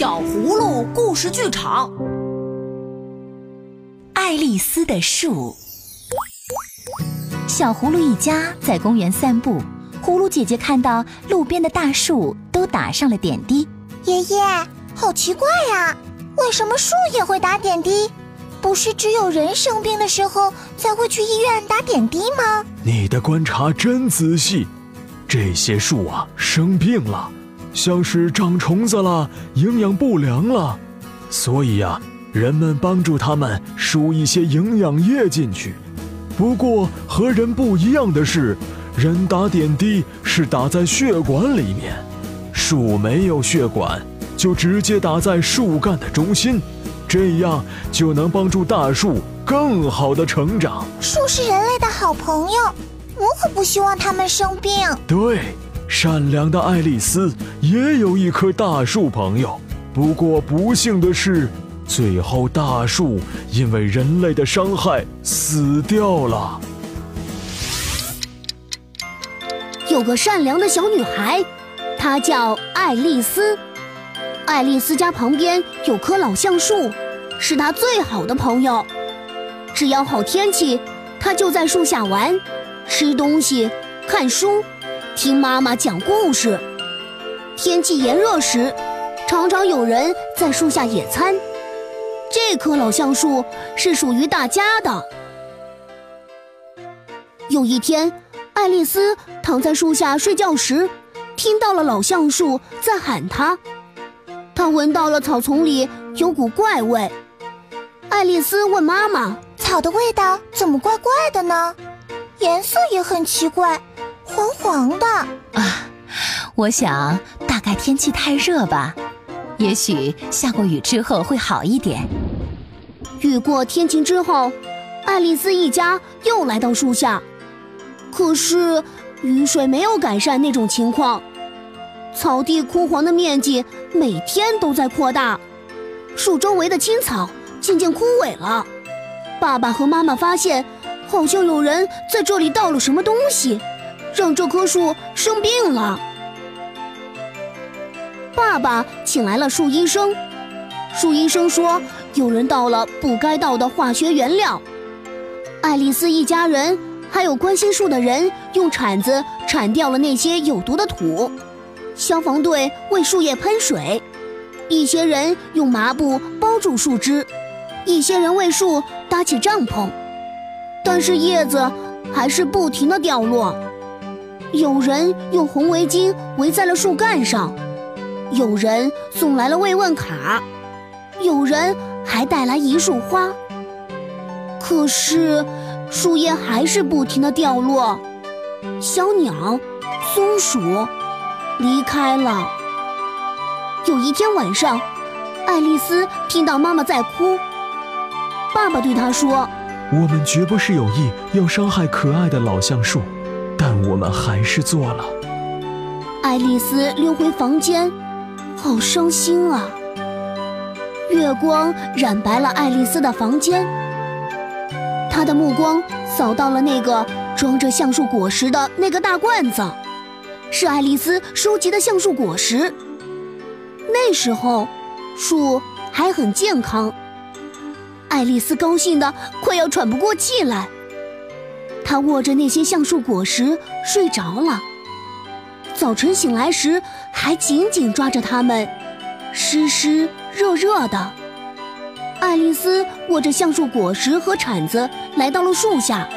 小葫芦故事剧场，《爱丽丝的树》。小葫芦一家在公园散步，葫芦姐姐看到路边的大树都打上了点滴。爷爷，好奇怪呀，为什么树也会打点滴？不是只有人生病的时候才会去医院打点滴吗？你的观察真仔细，这些树啊生病了。像是长虫子了，营养不良了，所以呀，人们帮助他们输一些营养液进去。不过和人不一样的是，人打点滴是打在血管里面，树没有血管，就直接打在树干的中心，这样就能帮助大树更好的成长。树是人类的好朋友，我可不希望它们生病。对。善良的爱丽丝也有一棵大树朋友，不过不幸的是，最后大树因为人类的伤害死掉了。有个善良的小女孩，她叫爱丽丝。爱丽丝家旁边有棵老橡树，是她最好的朋友。只要好天气，她就在树下玩、吃东西、看书。听妈妈讲故事。天气炎热时，常常有人在树下野餐。这棵老橡树是属于大家的。有一天，爱丽丝躺在树下睡觉时，听到了老橡树在喊她。她闻到了草丛里有股怪味。爱丽丝问妈妈：“草的味道怎么怪怪的呢？颜色也很奇怪。”黄黄的啊，我想大概天气太热吧，也许下过雨之后会好一点。雨过天晴之后，爱丽丝一家又来到树下，可是雨水没有改善那种情况，草地枯黄的面积每天都在扩大，树周围的青草渐渐枯萎了。爸爸和妈妈发现，好像有人在这里倒了什么东西。让这棵树生病了。爸爸请来了树医生，树医生说有人倒了不该倒的化学原料。爱丽丝一家人还有关心树的人用铲子铲掉了那些有毒的土，消防队为树叶喷水，一些人用麻布包住树枝，一些人为树搭起帐篷，但是叶子还是不停的掉落。有人用红围巾围在了树干上，有人送来了慰问卡，有人还带来一束花。可是，树叶还是不停的掉落。小鸟、松鼠离开了。有一天晚上，爱丽丝听到妈妈在哭。爸爸对她说：“我们绝不是有意要伤害可爱的老橡树。”我们还是做了。爱丽丝溜回房间，好伤心啊。月光染白了爱丽丝的房间，她的目光扫到了那个装着橡树果实的那个大罐子，是爱丽丝收集的橡树果实。那时候，树还很健康。爱丽丝高兴得快要喘不过气来。他握着那些橡树果实睡着了。早晨醒来时，还紧紧抓着它们，湿湿热热的。爱丽丝握着橡树果实和铲子来到了树下。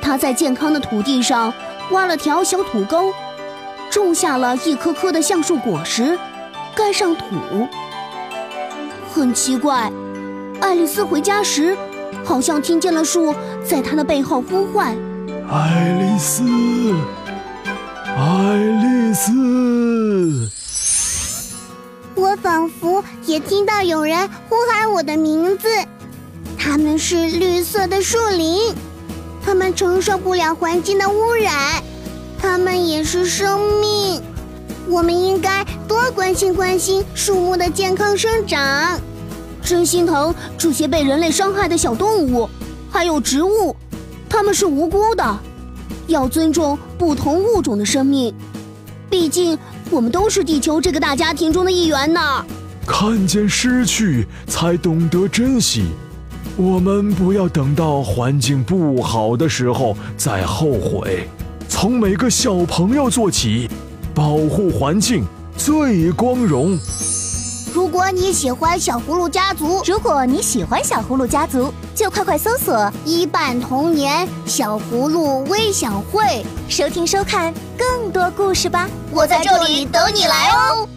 她在健康的土地上挖了条小土沟，种下了一颗颗的橡树果实，盖上土。很奇怪，爱丽丝回家时。好像听见了树在他的背后呼唤：“爱丽丝，爱丽丝。”我仿佛也听到有人呼喊我的名字。他们是绿色的树林，他们承受不了环境的污染，他们也是生命。我们应该多关心关心树木的健康生长。真心疼这些被人类伤害的小动物，还有植物，它们是无辜的。要尊重不同物种的生命，毕竟我们都是地球这个大家庭中的一员呢。看见失去才懂得珍惜。我们不要等到环境不好的时候再后悔，从每个小朋友做起，保护环境最光荣。如果你喜欢小葫芦家族，如果你喜欢小葫芦家族，就快快搜索“一半童年小葫芦微享会”，收听收看更多故事吧。我在这里等你来哦。